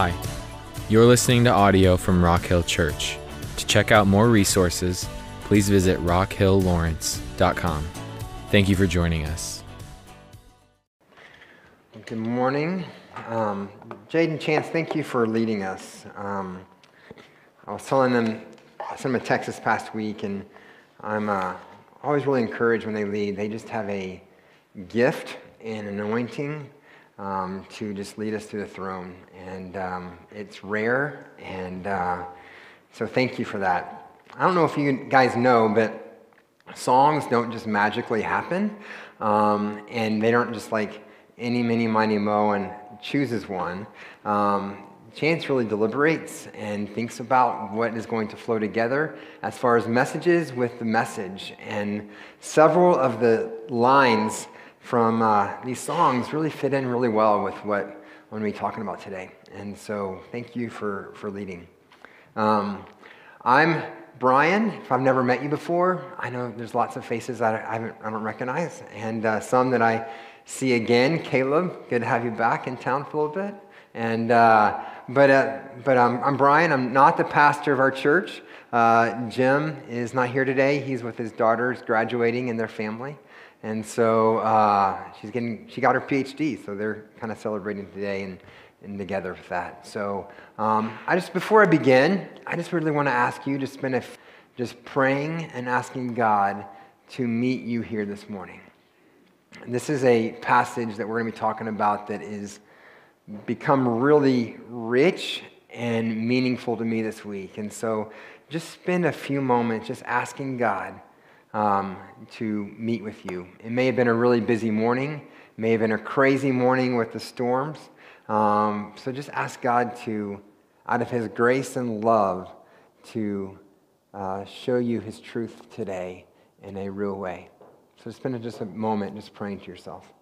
Hi, you're listening to audio from Rock Hill Church. To check out more resources, please visit rockhilllawrence.com. Thank you for joining us. Good morning. Um, Jade Chance, thank you for leading us. Um, I was telling them, I sent them text this past week, and I'm uh, always really encouraged when they lead. They just have a gift and anointing um, to just lead us to the throne. And um, it's rare, and uh, so thank you for that. I don't know if you guys know, but songs don't just magically happen, um, and they don't just like any, mini, miny, mo, and chooses one. Um, Chance really deliberates and thinks about what is going to flow together as far as messages with the message. And several of the lines from uh, these songs really fit in really well with what I'm going to be talking about today. And so thank you for, for leading. Um, I'm Brian. If I've never met you before, I know there's lots of faces that I, I, I don't recognize, and uh, some that I see again. Caleb, good to have you back in town for a little bit. And, uh, but uh, but I'm Brian. I'm not the pastor of our church. Uh, Jim is not here today. He's with his daughters graduating and their family. And so uh, she's getting, she got her PhD, so they're kind of celebrating today and, and together with that. So um, I just, before I begin, I just really want to ask you to spend a, just praying and asking God to meet you here this morning. And this is a passage that we're going to be talking about that is become really rich and meaningful to me this week. And so just spend a few moments just asking God um, to meet with you. It may have been a really busy morning, may have been a crazy morning with the storms. Um, so just ask God to, out of His grace and love, to uh, show you His truth today in a real way. So spend just a moment just praying to yourself.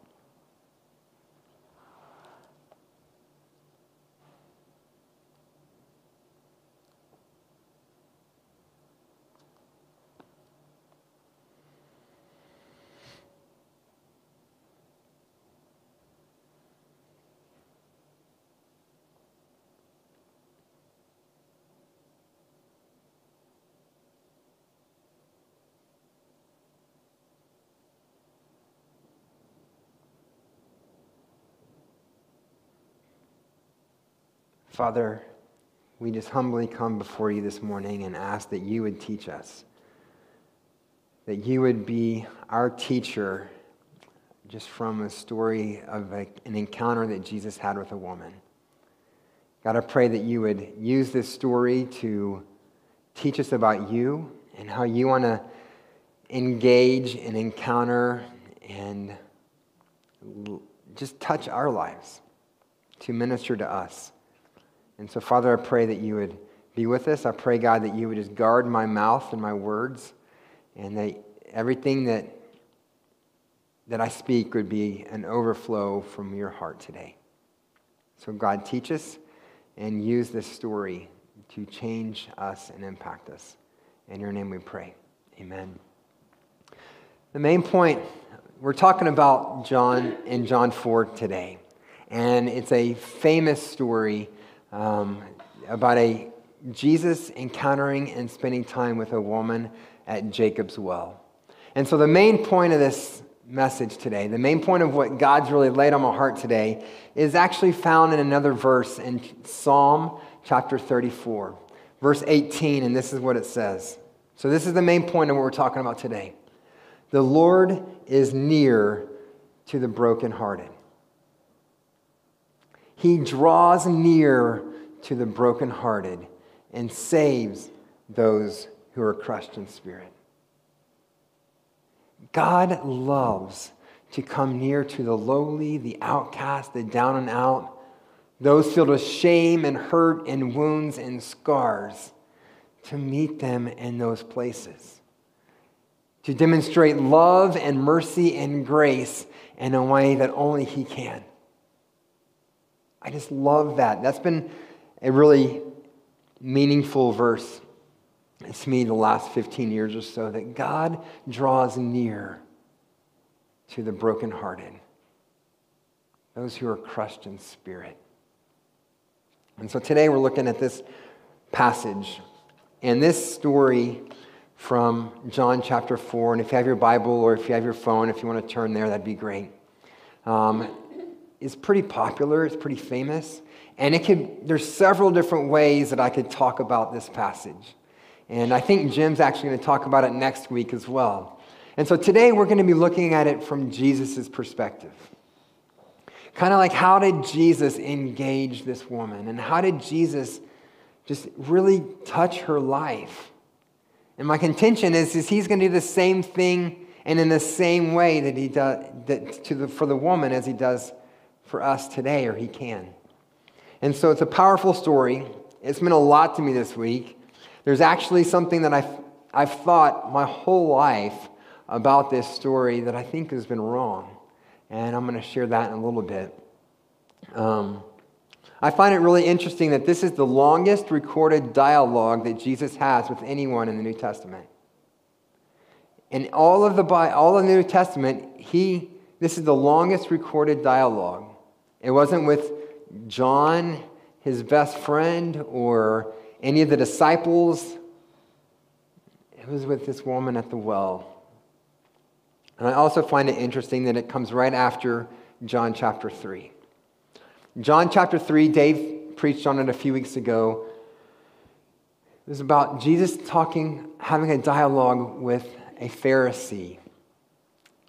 Father, we just humbly come before you this morning and ask that you would teach us, that you would be our teacher just from a story of a, an encounter that Jesus had with a woman. God, I pray that you would use this story to teach us about you and how you want to engage and encounter and just touch our lives to minister to us. And so, Father, I pray that you would be with us. I pray, God, that you would just guard my mouth and my words, and that everything that, that I speak would be an overflow from your heart today. So, God, teach us and use this story to change us and impact us. In your name we pray. Amen. The main point, we're talking about John in John 4 today. And it's a famous story um, about a Jesus encountering and spending time with a woman at Jacob's well. And so, the main point of this message today, the main point of what God's really laid on my heart today, is actually found in another verse in Psalm chapter 34, verse 18, and this is what it says. So, this is the main point of what we're talking about today. The Lord is near to the brokenhearted. He draws near to the brokenhearted and saves those who are crushed in spirit. God loves to come near to the lowly, the outcast, the down and out, those filled with shame and hurt and wounds and scars, to meet them in those places, to demonstrate love and mercy and grace in a way that only He can. I just love that. That's been a really meaningful verse to me the last 15 years or so that God draws near to the brokenhearted, those who are crushed in spirit. And so today we're looking at this passage and this story from John chapter 4. And if you have your Bible or if you have your phone, if you want to turn there, that'd be great. Um, it's pretty popular, it's pretty famous. And it could, there's several different ways that I could talk about this passage. And I think Jim's actually going to talk about it next week as well. And so today we're going to be looking at it from Jesus' perspective. Kind of like how did Jesus engage this woman? And how did Jesus just really touch her life? And my contention is, is he's going to do the same thing and in the same way that he does that to the, for the woman as he does for us today, or he can. And so it's a powerful story. It's meant a lot to me this week. There's actually something that I've, I've thought my whole life about this story that I think has been wrong. And I'm going to share that in a little bit. Um, I find it really interesting that this is the longest recorded dialogue that Jesus has with anyone in the New Testament. In all of the, all of the New Testament, he, this is the longest recorded dialogue. It wasn't with John, his best friend, or any of the disciples. It was with this woman at the well. And I also find it interesting that it comes right after John chapter 3. John chapter 3, Dave preached on it a few weeks ago. It was about Jesus talking, having a dialogue with a Pharisee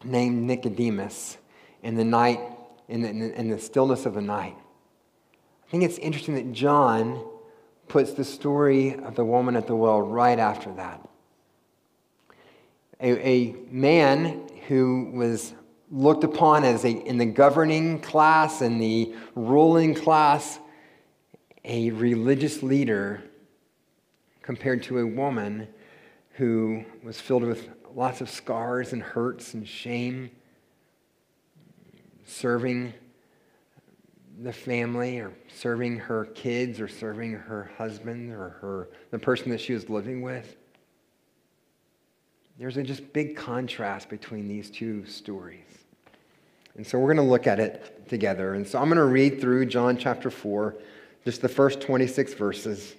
named Nicodemus in the night, in the, in the stillness of the night. I think it's interesting that John puts the story of the woman at the well right after that. A, a man who was looked upon as a, in the governing class and the ruling class, a religious leader compared to a woman who was filled with lots of scars and hurts and shame, serving the family or serving her kids or serving her husband or her, the person that she was living with. There's a just big contrast between these two stories. And so we're going to look at it together. And so I'm going to read through John chapter 4, just the first 26 verses.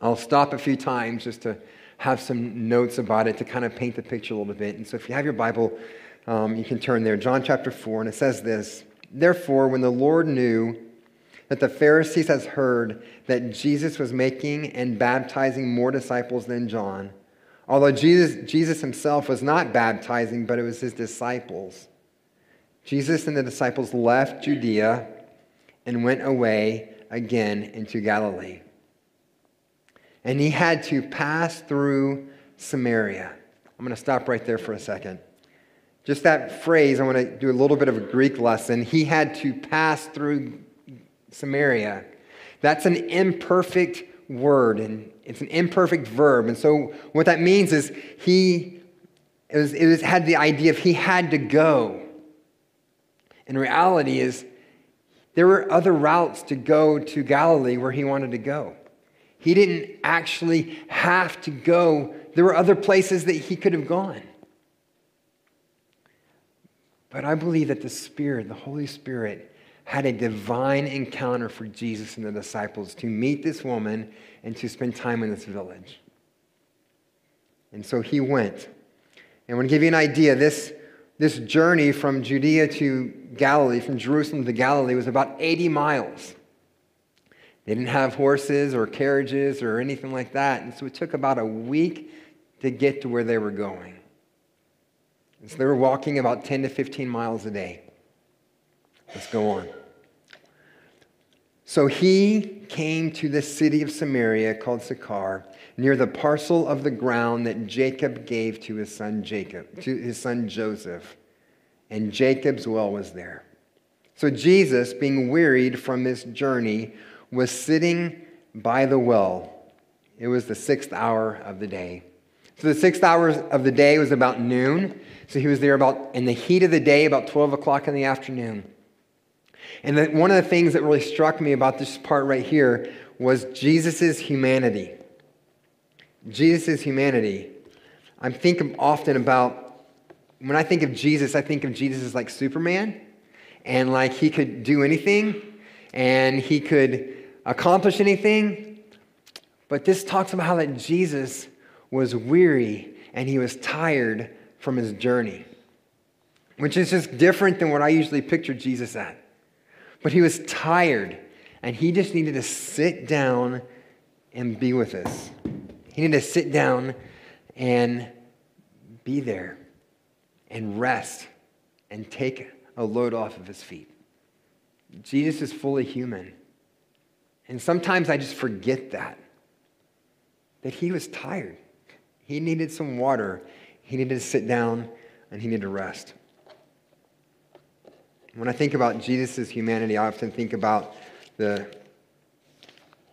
I'll stop a few times just to have some notes about it to kind of paint the picture a little bit. And so if you have your Bible, um, you can turn there. John chapter 4, and it says this Therefore, when the Lord knew that the Pharisees had heard that Jesus was making and baptizing more disciples than John, although Jesus, Jesus himself was not baptizing, but it was his disciples. Jesus and the disciples left Judea and went away again into Galilee. And he had to pass through Samaria. I'm going to stop right there for a second. Just that phrase, I want to do a little bit of a Greek lesson. He had to pass through Samaria. That's an imperfect word, and it's an imperfect verb. And so, what that means is he it was, it was, had the idea of he had to go. And reality is, there were other routes to go to Galilee where he wanted to go. He didn't actually have to go, there were other places that he could have gone. But I believe that the Spirit, the Holy Spirit, had a divine encounter for Jesus and the disciples to meet this woman and to spend time in this village. And so he went. And I want to give you an idea. This this journey from Judea to Galilee, from Jerusalem to Galilee, was about 80 miles. They didn't have horses or carriages or anything like that. And so it took about a week to get to where they were going. And so they were walking about 10 to 15 miles a day. Let's go on. So he came to the city of Samaria called Sychar, near the parcel of the ground that Jacob gave to his son Jacob, to his son Joseph. And Jacob's well was there. So Jesus, being wearied from this journey, was sitting by the well. It was the sixth hour of the day. So the sixth hour of the day was about noon. So he was there about in the heat of the day, about 12 o'clock in the afternoon. And the, one of the things that really struck me about this part right here was Jesus' humanity. Jesus' humanity. I'm thinking often about, when I think of Jesus, I think of Jesus as like Superman, and like he could do anything, and he could accomplish anything. But this talks about how that Jesus was weary and he was tired from his journey, which is just different than what I usually picture Jesus at. But he was tired and he just needed to sit down and be with us. He needed to sit down and be there and rest and take a load off of his feet. Jesus is fully human. And sometimes I just forget that, that he was tired. He needed some water. He needed to sit down and he needed to rest. When I think about Jesus' humanity, I often think about the,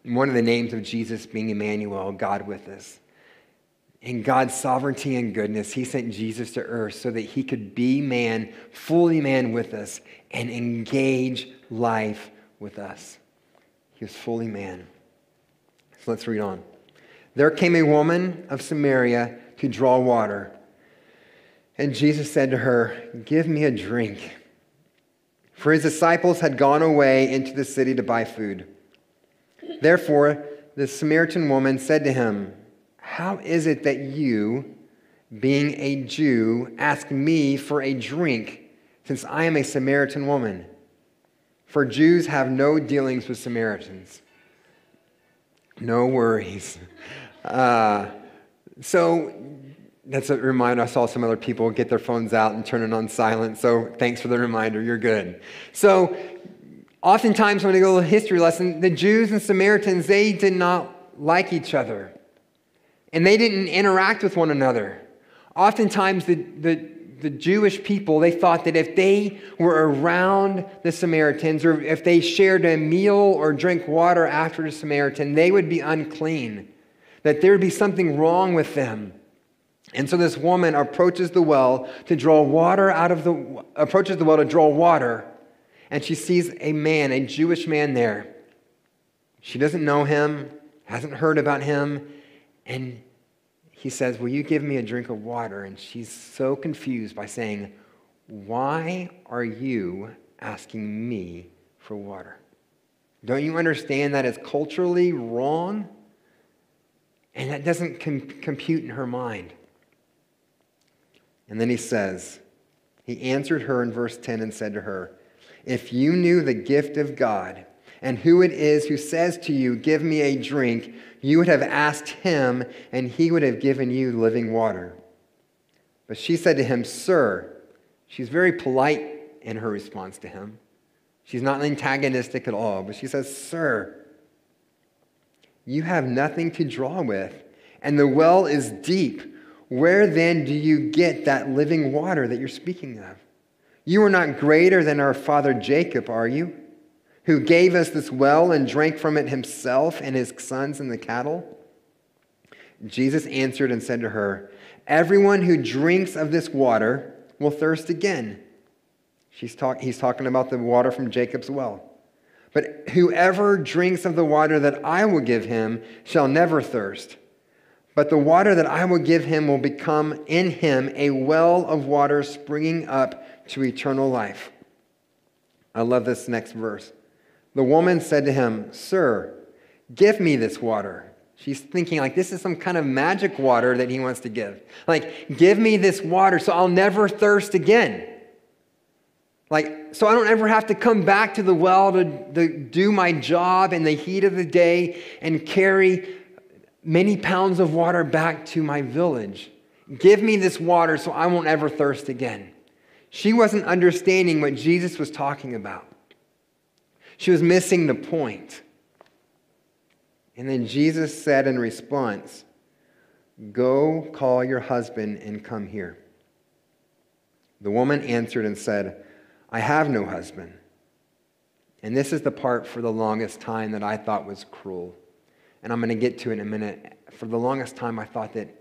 one of the names of Jesus being Emmanuel, God with us. In God's sovereignty and goodness, He sent Jesus to earth so that He could be man, fully man with us, and engage life with us. He was fully man. So let's read on. There came a woman of Samaria to draw water. And Jesus said to her, Give me a drink. For his disciples had gone away into the city to buy food. Therefore, the Samaritan woman said to him, How is it that you, being a Jew, ask me for a drink, since I am a Samaritan woman? For Jews have no dealings with Samaritans. No worries. Uh, so that's a reminder. I saw some other people get their phones out and turn it on silent. So thanks for the reminder. You're good. So oftentimes when I go to a history lesson, the Jews and Samaritans, they did not like each other. And they didn't interact with one another. Oftentimes the, the, the Jewish people, they thought that if they were around the Samaritans or if they shared a meal or drank water after the Samaritan, they would be unclean, that there would be something wrong with them. And so this woman approaches the well to draw water out of the approaches the well to draw water, and she sees a man, a Jewish man there. She doesn't know him, hasn't heard about him, and he says, Will you give me a drink of water? And she's so confused by saying, Why are you asking me for water? Don't you understand that it's culturally wrong? And that doesn't com- compute in her mind. And then he says, He answered her in verse 10 and said to her, If you knew the gift of God and who it is who says to you, Give me a drink, you would have asked him, and he would have given you living water. But she said to him, Sir, she's very polite in her response to him. She's not antagonistic at all, but she says, Sir, you have nothing to draw with, and the well is deep. Where then do you get that living water that you're speaking of? You are not greater than our father Jacob, are you? Who gave us this well and drank from it himself and his sons and the cattle? Jesus answered and said to her, Everyone who drinks of this water will thirst again. She's talk, he's talking about the water from Jacob's well. But whoever drinks of the water that I will give him shall never thirst. But the water that I will give him will become in him a well of water springing up to eternal life. I love this next verse. The woman said to him, Sir, give me this water. She's thinking, like, this is some kind of magic water that he wants to give. Like, give me this water so I'll never thirst again. Like, so I don't ever have to come back to the well to, to do my job in the heat of the day and carry many pounds of water back to my village. Give me this water so I won't ever thirst again. She wasn't understanding what Jesus was talking about. She was missing the point. And then Jesus said in response, Go call your husband and come here. The woman answered and said, I have no husband. And this is the part for the longest time that I thought was cruel and I'm going to get to in a minute. For the longest time, I thought that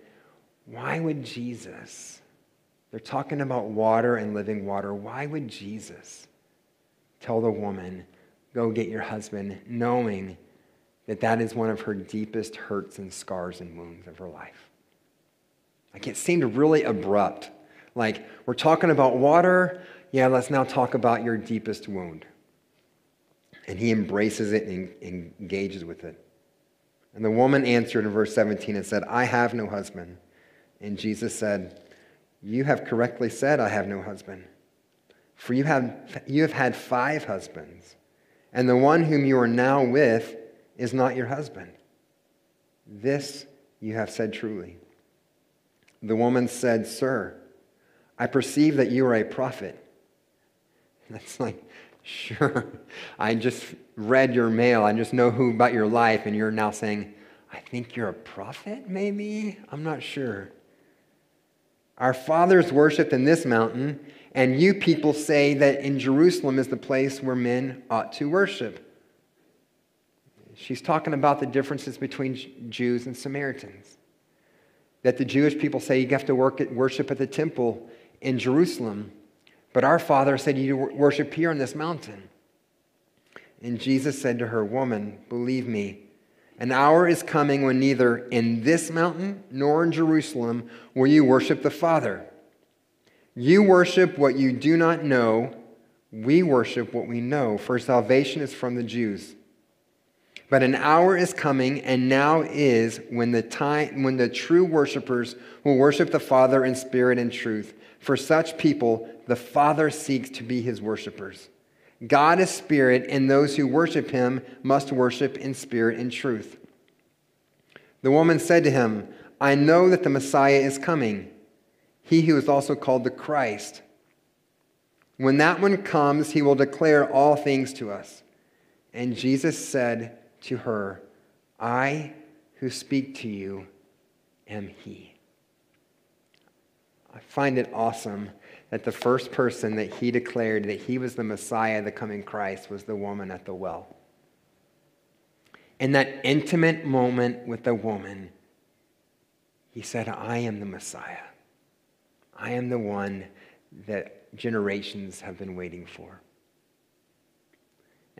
why would Jesus, they're talking about water and living water, why would Jesus tell the woman, go get your husband, knowing that that is one of her deepest hurts and scars and wounds of her life? Like it seemed really abrupt. Like, we're talking about water, yeah, let's now talk about your deepest wound. And he embraces it and engages with it. And the woman answered in verse 17 and said, I have no husband. And Jesus said, You have correctly said, I have no husband. For you have, you have had five husbands, and the one whom you are now with is not your husband. This you have said truly. The woman said, Sir, I perceive that you are a prophet. That's like, sure, I just read your mail. I just know who about your life, and you're now saying, I think you're a prophet, maybe? I'm not sure. Our fathers worshiped in this mountain, and you people say that in Jerusalem is the place where men ought to worship. She's talking about the differences between Jews and Samaritans. That the Jewish people say you have to worship at the temple in Jerusalem, but our father said you worship here on this mountain. And Jesus said to her, Woman, believe me, an hour is coming when neither in this mountain nor in Jerusalem will you worship the Father. You worship what you do not know. We worship what we know, for salvation is from the Jews. But an hour is coming, and now is when the time when the true worshipers will worship the Father in spirit and truth. For such people, the Father seeks to be his worshipers. God is spirit, and those who worship him must worship in spirit and truth. The woman said to him, I know that the Messiah is coming, he who is also called the Christ. When that one comes, he will declare all things to us. And Jesus said, to her, I who speak to you am he. I find it awesome that the first person that he declared that he was the Messiah, the coming Christ, was the woman at the well. In that intimate moment with the woman, he said, I am the Messiah. I am the one that generations have been waiting for.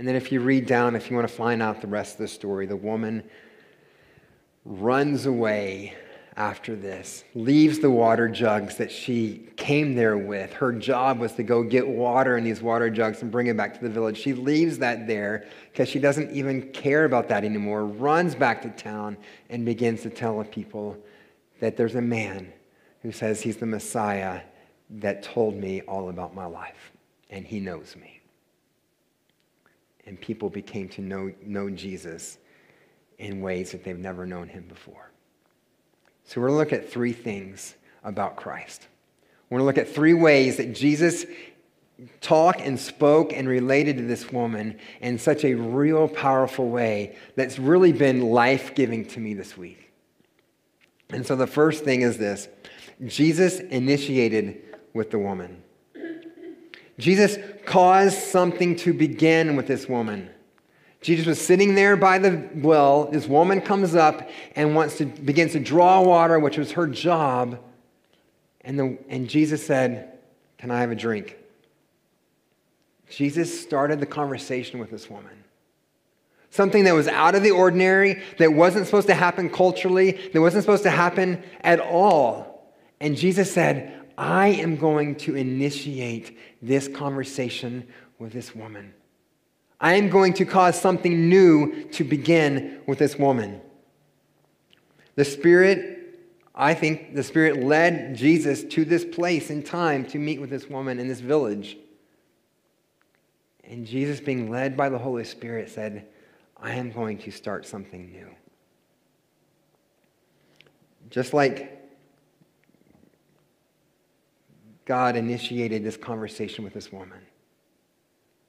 And then, if you read down, if you want to find out the rest of the story, the woman runs away after this, leaves the water jugs that she came there with. Her job was to go get water in these water jugs and bring it back to the village. She leaves that there because she doesn't even care about that anymore, runs back to town and begins to tell the people that there's a man who says he's the Messiah that told me all about my life, and he knows me and people became to know, know Jesus in ways that they've never known him before. So we're going to look at three things about Christ. We're going to look at three ways that Jesus talked and spoke and related to this woman in such a real powerful way that's really been life giving to me this week. And so the first thing is this Jesus initiated with the woman. Jesus caused something to begin with this woman. Jesus was sitting there by the well. This woman comes up and wants to begins to draw water, which was her job. And, the, and Jesus said, Can I have a drink? Jesus started the conversation with this woman. Something that was out of the ordinary, that wasn't supposed to happen culturally, that wasn't supposed to happen at all. And Jesus said, I am going to initiate this conversation with this woman. I am going to cause something new to begin with this woman. The Spirit, I think the Spirit led Jesus to this place in time to meet with this woman in this village. And Jesus, being led by the Holy Spirit, said, I am going to start something new. Just like God initiated this conversation with this woman.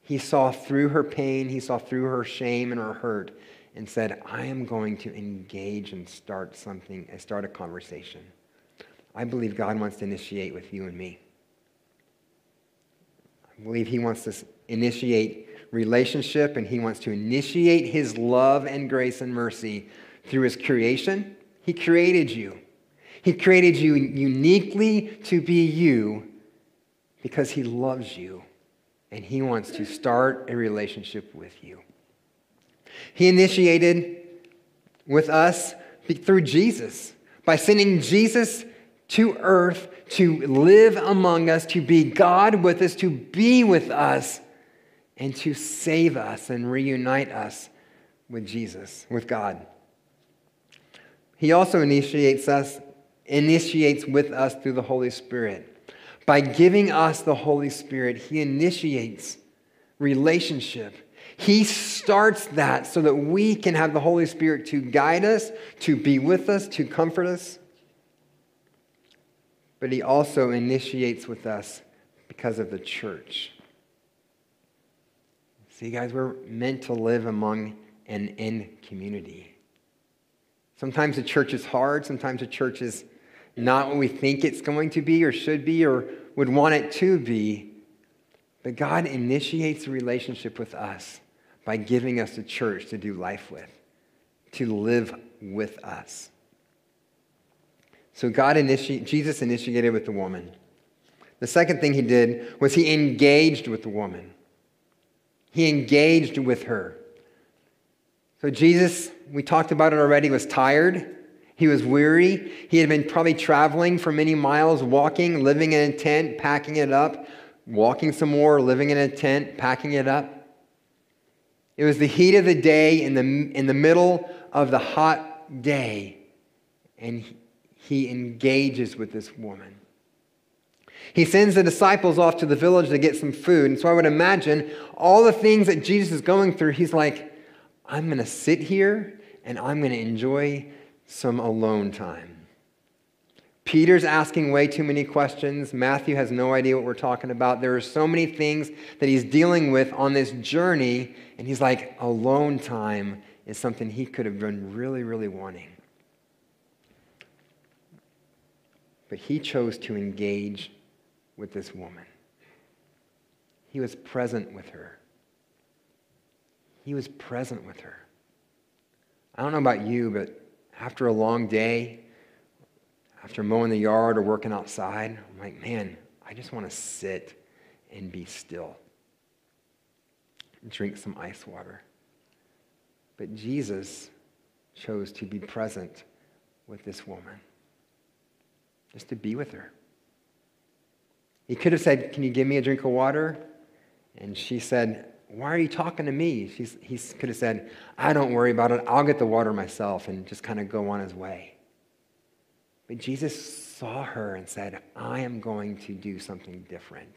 He saw through her pain, he saw through her shame and her hurt, and said, I am going to engage and start something and start a conversation. I believe God wants to initiate with you and me. I believe he wants to initiate relationship and he wants to initiate his love and grace and mercy through his creation. He created you. He created you uniquely to be you because He loves you and He wants to start a relationship with you. He initiated with us through Jesus by sending Jesus to earth to live among us, to be God with us, to be with us, and to save us and reunite us with Jesus, with God. He also initiates us, initiates with us through the Holy Spirit. By giving us the Holy Spirit, He initiates relationship. He starts that so that we can have the Holy Spirit to guide us, to be with us, to comfort us. But He also initiates with us because of the church. See, guys, we're meant to live among and in community. Sometimes the church is hard, sometimes the church is not what we think it's going to be or should be or would want it to be. But God initiates a relationship with us by giving us a church to do life with, to live with us. So God initiated, Jesus initiated with the woman. The second thing he did was he engaged with the woman. He engaged with her. So Jesus, we talked about it already, was tired. He was weary. He had been probably traveling for many miles, walking, living in a tent, packing it up, walking some more, living in a tent, packing it up. It was the heat of the day in the, in the middle of the hot day, and he engages with this woman. He sends the disciples off to the village to get some food. And so I would imagine all the things that Jesus is going through, he's like, I'm going to sit here and I'm going to enjoy some alone time. Peter's asking way too many questions. Matthew has no idea what we're talking about. There are so many things that he's dealing with on this journey, and he's like, alone time is something he could have been really, really wanting. But he chose to engage with this woman. He was present with her. He was present with her. I don't know about you, but after a long day, after mowing the yard or working outside, I'm like, man, I just want to sit and be still. and Drink some ice water. But Jesus chose to be present with this woman, just to be with her. He could have said, Can you give me a drink of water? And she said, why are you talking to me? He could have said, I don't worry about it. I'll get the water myself and just kind of go on his way. But Jesus saw her and said, I am going to do something different.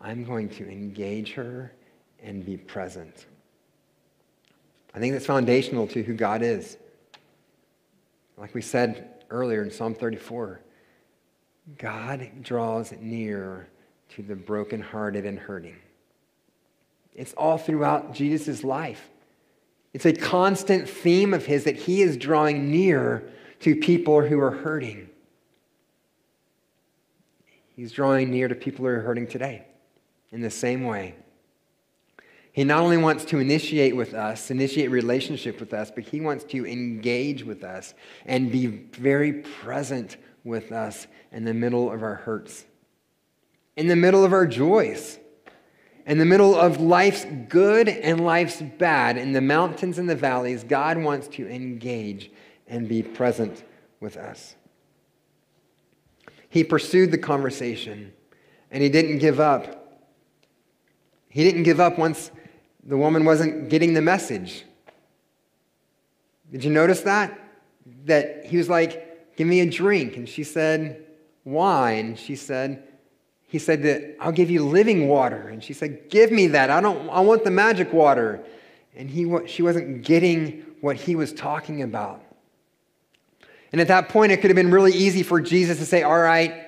I'm going to engage her and be present. I think that's foundational to who God is. Like we said earlier in Psalm 34, God draws near to the brokenhearted and hurting. It's all throughout Jesus' life. It's a constant theme of his that he is drawing near to people who are hurting. He's drawing near to people who are hurting today in the same way. He not only wants to initiate with us, initiate relationship with us, but he wants to engage with us and be very present with us in the middle of our hurts, in the middle of our joys in the middle of life's good and life's bad, in the mountains and the valleys, God wants to engage and be present with us. He pursued the conversation and he didn't give up. He didn't give up once the woman wasn't getting the message. Did you notice that? That he was like, Give me a drink. And she said, Wine. She said, he said that I'll give you living water. And she said, Give me that. I don't I want the magic water. And he, she wasn't getting what he was talking about. And at that point, it could have been really easy for Jesus to say, All right,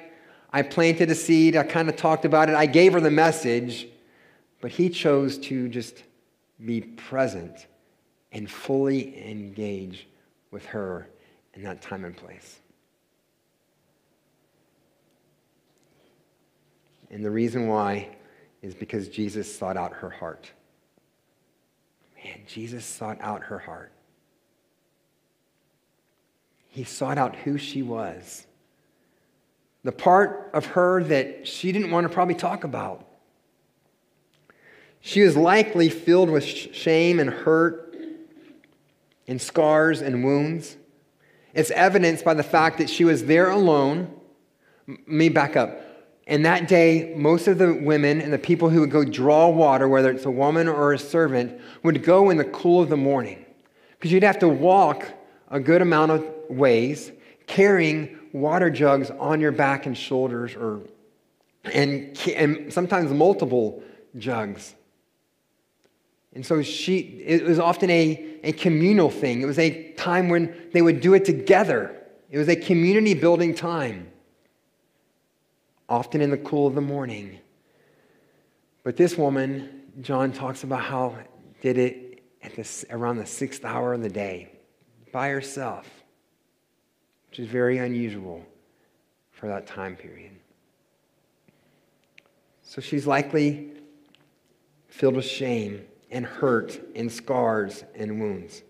I planted a seed. I kind of talked about it. I gave her the message. But he chose to just be present and fully engage with her in that time and place. And the reason why is because Jesus sought out her heart. Man, Jesus sought out her heart. He sought out who she was. The part of her that she didn't want to probably talk about. She was likely filled with shame and hurt and scars and wounds. It's evidenced by the fact that she was there alone. Me back up And that day, most of the women and the people who would go draw water, whether it's a woman or a servant, would go in the cool of the morning. Because you'd have to walk a good amount of ways carrying water jugs on your back and shoulders, or, and, and sometimes multiple jugs. And so she, it was often a, a communal thing. It was a time when they would do it together. It was a community building time, often in the cool of the morning. But this woman, John talks about how did it at this, around the sixth hour of the day by herself which is very unusual for that time period. So she's likely filled with shame and hurt and scars and wounds.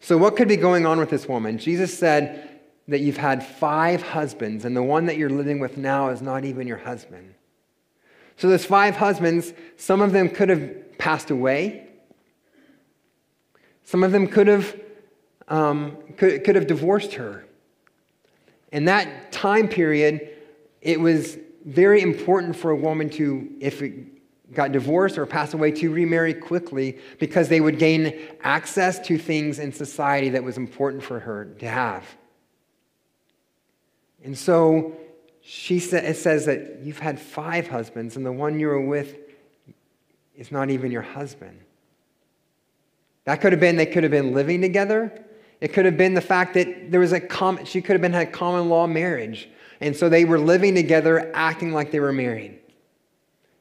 So, what could be going on with this woman? Jesus said that you've had five husbands, and the one that you're living with now is not even your husband. So, those five husbands, some of them could have passed away, some of them could have um, could, could have divorced her. In that time period, it was very important for a woman to, if it got divorced or passed away, to remarry quickly because they would gain access to things in society that was important for her to have. And so she sa- it says that you've had five husbands, and the one you were with is not even your husband. That could have been, they could have been living together. It could have been the fact that there was a common, she could have been had common law marriage. And so they were living together, acting like they were married.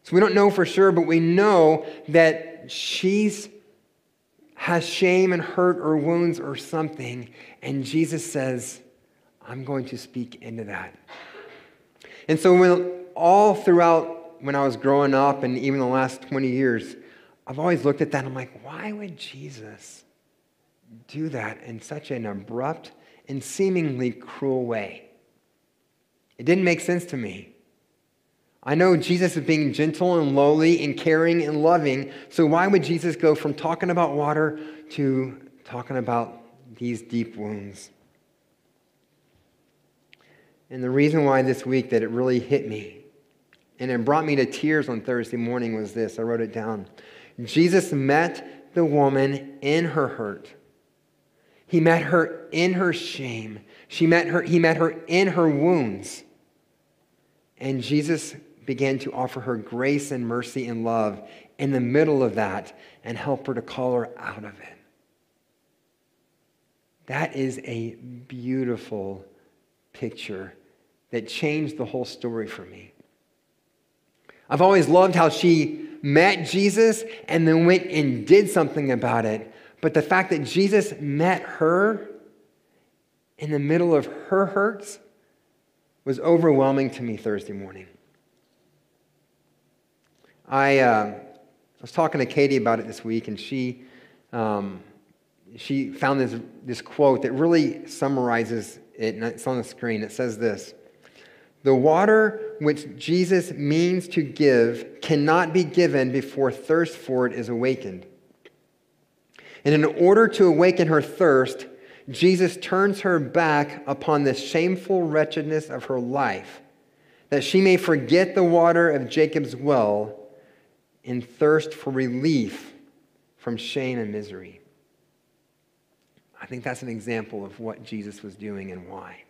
So we don't know for sure, but we know that she's has shame and hurt or wounds or something. And Jesus says, I'm going to speak into that. And so when, all throughout when I was growing up and even the last 20 years, I've always looked at that and I'm like, why would Jesus do that in such an abrupt and seemingly cruel way? It didn't make sense to me. I know Jesus is being gentle and lowly and caring and loving, so why would Jesus go from talking about water to talking about these deep wounds? And the reason why this week that it really hit me and it brought me to tears on Thursday morning was this I wrote it down. Jesus met the woman in her hurt. He met her in her shame. She met her, he met her in her wounds. And Jesus began to offer her grace and mercy and love in the middle of that and help her to call her out of it. That is a beautiful picture that changed the whole story for me. I've always loved how she met Jesus and then went and did something about it but the fact that Jesus met her in the middle of her hurts was overwhelming to me Thursday morning. I uh, was talking to Katie about it this week, and she, um, she found this, this quote that really summarizes it, and it's on the screen. It says this The water which Jesus means to give cannot be given before thirst for it is awakened. And in order to awaken her thirst, Jesus turns her back upon the shameful wretchedness of her life, that she may forget the water of Jacob's well and thirst for relief from shame and misery. I think that's an example of what Jesus was doing and why.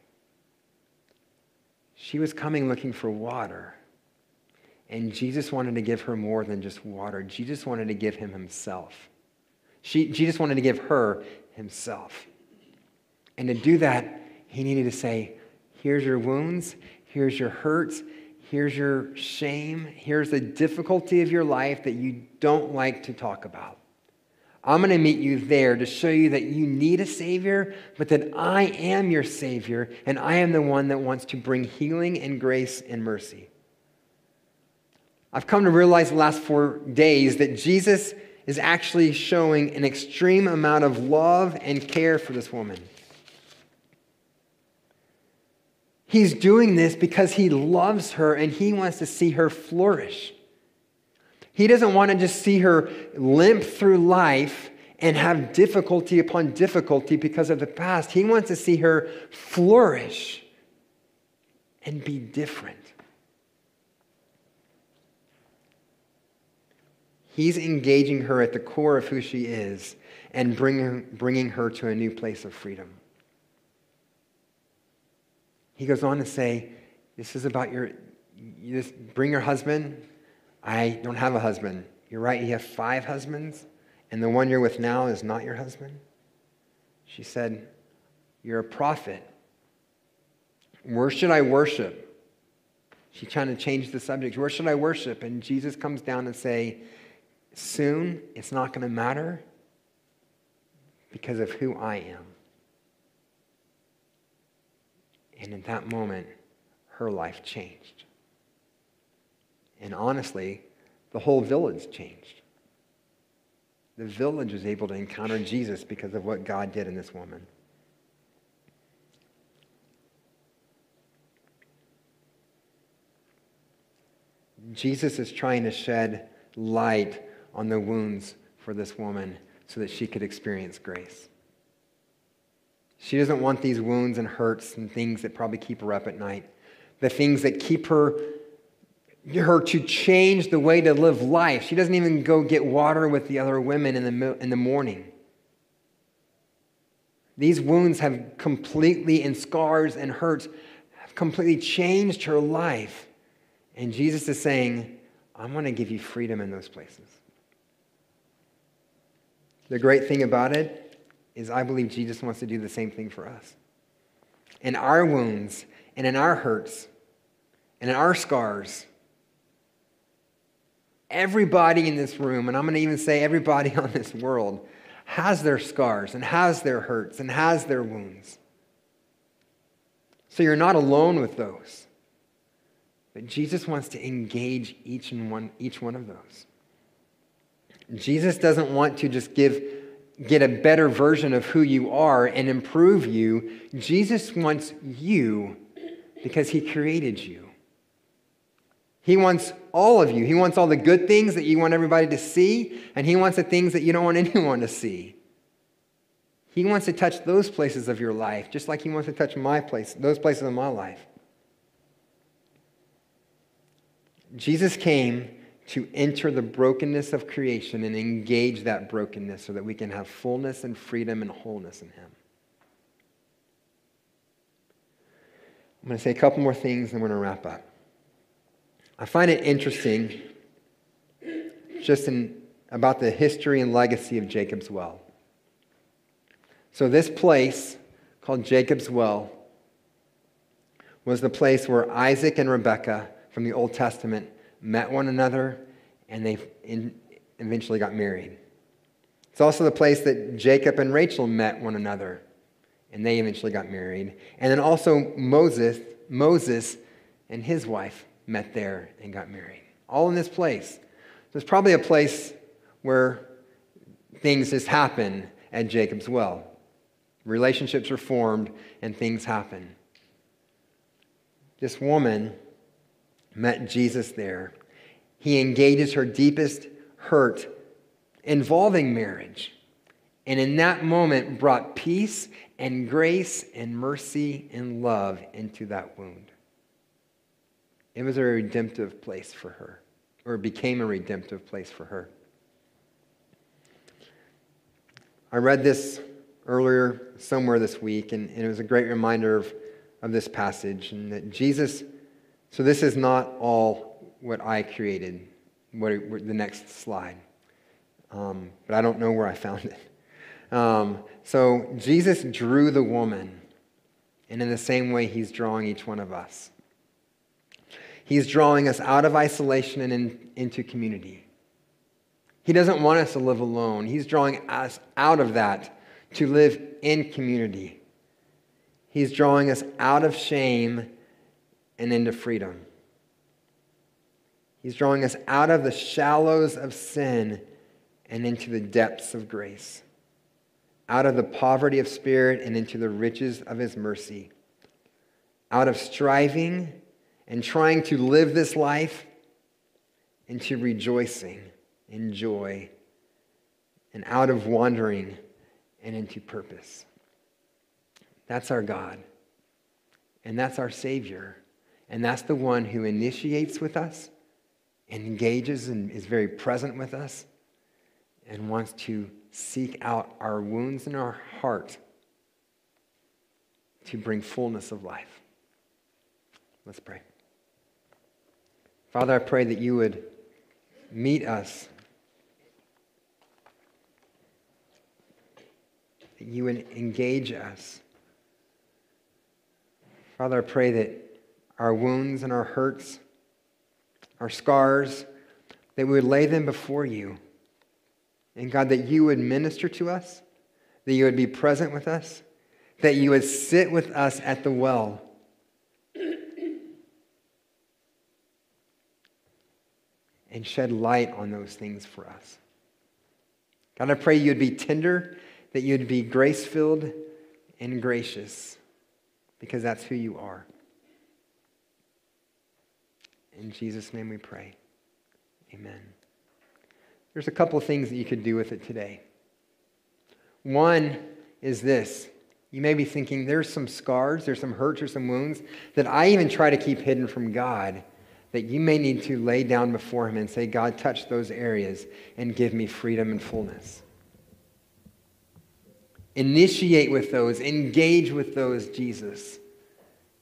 She was coming looking for water, and Jesus wanted to give her more than just water. Jesus wanted to give him himself. She, Jesus wanted to give her himself. And to do that, he needed to say, Here's your wounds, here's your hurts, here's your shame, here's the difficulty of your life that you don't like to talk about. I'm going to meet you there to show you that you need a Savior, but that I am your Savior, and I am the one that wants to bring healing and grace and mercy. I've come to realize the last four days that Jesus is actually showing an extreme amount of love and care for this woman. He's doing this because he loves her and he wants to see her flourish. He doesn't want to just see her limp through life and have difficulty upon difficulty because of the past. He wants to see her flourish and be different. He's engaging her at the core of who she is and bringing, bringing her to a new place of freedom. He goes on to say, This is about your, you bring your husband. I don't have a husband. You're right, you have five husbands, and the one you're with now is not your husband. She said, You're a prophet. Where should I worship? She's trying to change the subject. Where should I worship? And Jesus comes down and say, Soon it's not going to matter because of who I am. And in that moment, her life changed. And honestly, the whole village changed. The village was able to encounter Jesus because of what God did in this woman. Jesus is trying to shed light on the wounds for this woman so that she could experience grace. She doesn't want these wounds and hurts and things that probably keep her up at night, the things that keep her her to change the way to live life. She doesn't even go get water with the other women in the, in the morning. These wounds have completely, and scars and hurts, have completely changed her life. And Jesus is saying, I'm going to give you freedom in those places. The great thing about it is, I believe Jesus wants to do the same thing for us. In our wounds, and in our hurts, and in our scars, everybody in this room, and I'm going to even say everybody on this world, has their scars and has their hurts and has their wounds. So you're not alone with those. But Jesus wants to engage each and one, each one of those. Jesus doesn't want to just give, get a better version of who you are and improve you. Jesus wants you because he created you. He wants all of you. He wants all the good things that you want everybody to see, and he wants the things that you don't want anyone to see. He wants to touch those places of your life, just like he wants to touch my place, those places of my life. Jesus came to enter the brokenness of creation and engage that brokenness so that we can have fullness and freedom and wholeness in Him. I'm going to say a couple more things and we're going to wrap up. I find it interesting just in, about the history and legacy of Jacob's Well. So, this place called Jacob's Well was the place where Isaac and Rebekah from the Old Testament met one another, and they eventually got married. It's also the place that Jacob and Rachel met one another, and they eventually got married. And then also Moses, Moses and his wife met there and got married. All in this place. There's probably a place where things just happen at Jacob's well. Relationships are formed and things happen. This woman met Jesus there. He engages her deepest hurt involving marriage. And in that moment, brought peace and grace and mercy and love into that wound. It was a redemptive place for her, or became a redemptive place for her. I read this earlier somewhere this week, and, and it was a great reminder of, of this passage, and that Jesus so this is not all what I created, what, the next slide. Um, but I don't know where I found it. Um, so Jesus drew the woman, and in the same way, he's drawing each one of us. He's drawing us out of isolation and in, into community. He doesn't want us to live alone. He's drawing us out of that to live in community. He's drawing us out of shame and into freedom. He's drawing us out of the shallows of sin and into the depths of grace, out of the poverty of spirit and into the riches of his mercy, out of striving and trying to live this life into rejoicing and joy, and out of wandering and into purpose. That's our God, and that's our Savior. And that's the one who initiates with us, engages, and is very present with us, and wants to seek out our wounds in our heart to bring fullness of life. Let's pray. Father, I pray that you would meet us, that you would engage us. Father, I pray that our wounds and our hurts, our scars, that we would lay them before you. And God, that you would minister to us, that you would be present with us, that you would sit with us at the well and shed light on those things for us. God, I pray you'd be tender, that you'd be grace filled and gracious, because that's who you are. In Jesus' name we pray. Amen. There's a couple of things that you could do with it today. One is this. You may be thinking, there's some scars, there's some hurts, or some wounds that I even try to keep hidden from God that you may need to lay down before Him and say, God, touch those areas and give me freedom and fullness. Initiate with those, engage with those, Jesus,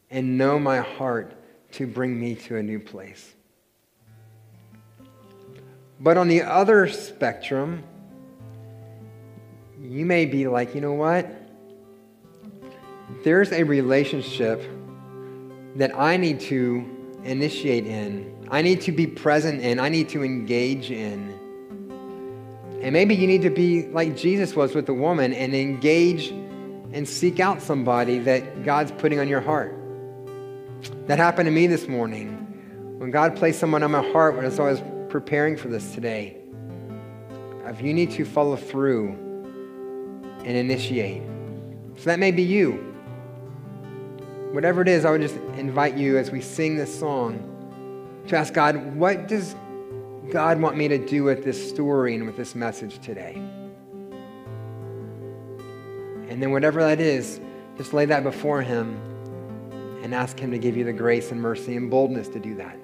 and know my heart to bring me to a new place. But on the other spectrum, you may be like, you know what? There's a relationship that I need to initiate in. I need to be present in. I need to engage in. And maybe you need to be like Jesus was with the woman and engage and seek out somebody that God's putting on your heart. That happened to me this morning. When God placed someone on my heart as I was preparing for this today, if you need to follow through and initiate. So that may be you. Whatever it is, I would just invite you as we sing this song to ask God, what does God want me to do with this story and with this message today? And then, whatever that is, just lay that before Him and ask Him to give you the grace and mercy and boldness to do that.